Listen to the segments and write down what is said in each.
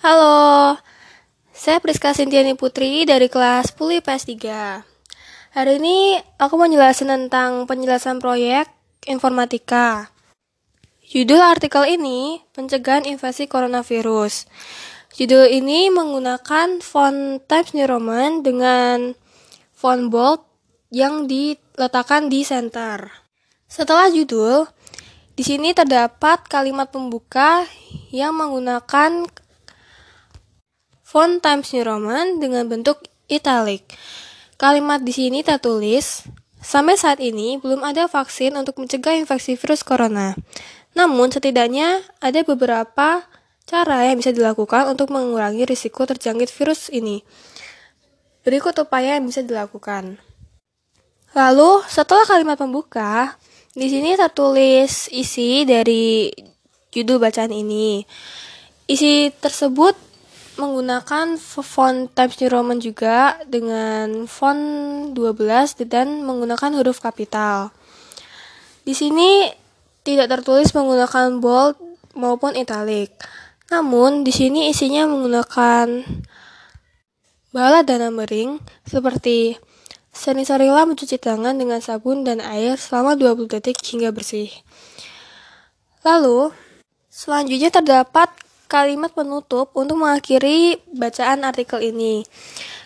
Halo, saya Priska Sintiani Putri dari kelas 10 IPS 3. Hari ini aku mau jelasin tentang penjelasan proyek informatika. Judul artikel ini pencegahan invasi coronavirus. Judul ini menggunakan font Times New Roman dengan font bold yang diletakkan di center. Setelah judul, di sini terdapat kalimat pembuka yang menggunakan font Times New Roman dengan bentuk italic. Kalimat di sini tertulis, sampai saat ini belum ada vaksin untuk mencegah infeksi virus corona. Namun setidaknya ada beberapa cara yang bisa dilakukan untuk mengurangi risiko terjangkit virus ini. Berikut upaya yang bisa dilakukan. Lalu, setelah kalimat pembuka, di sini tertulis isi dari judul bacaan ini. Isi tersebut menggunakan font Times New Roman juga dengan font 12 dan menggunakan huruf kapital. Di sini tidak tertulis menggunakan bold maupun italic. Namun di sini isinya menggunakan bala dan numbering seperti Seni-sarilah mencuci tangan dengan sabun dan air selama 20 detik hingga bersih. Lalu, selanjutnya terdapat kalimat penutup untuk mengakhiri bacaan artikel ini.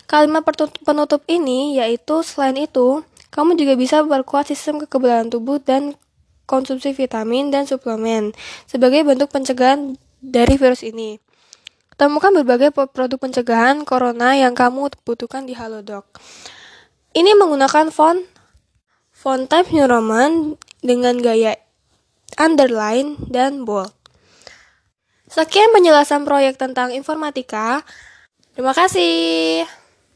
Kalimat penutup ini yaitu selain itu, kamu juga bisa memperkuat sistem kekebalan tubuh dan konsumsi vitamin dan suplemen sebagai bentuk pencegahan dari virus ini. Temukan berbagai produk pencegahan corona yang kamu butuhkan di Halodoc. Ini menggunakan font font Times New Roman dengan gaya underline dan bold. Sekian penjelasan proyek tentang informatika. Terima kasih.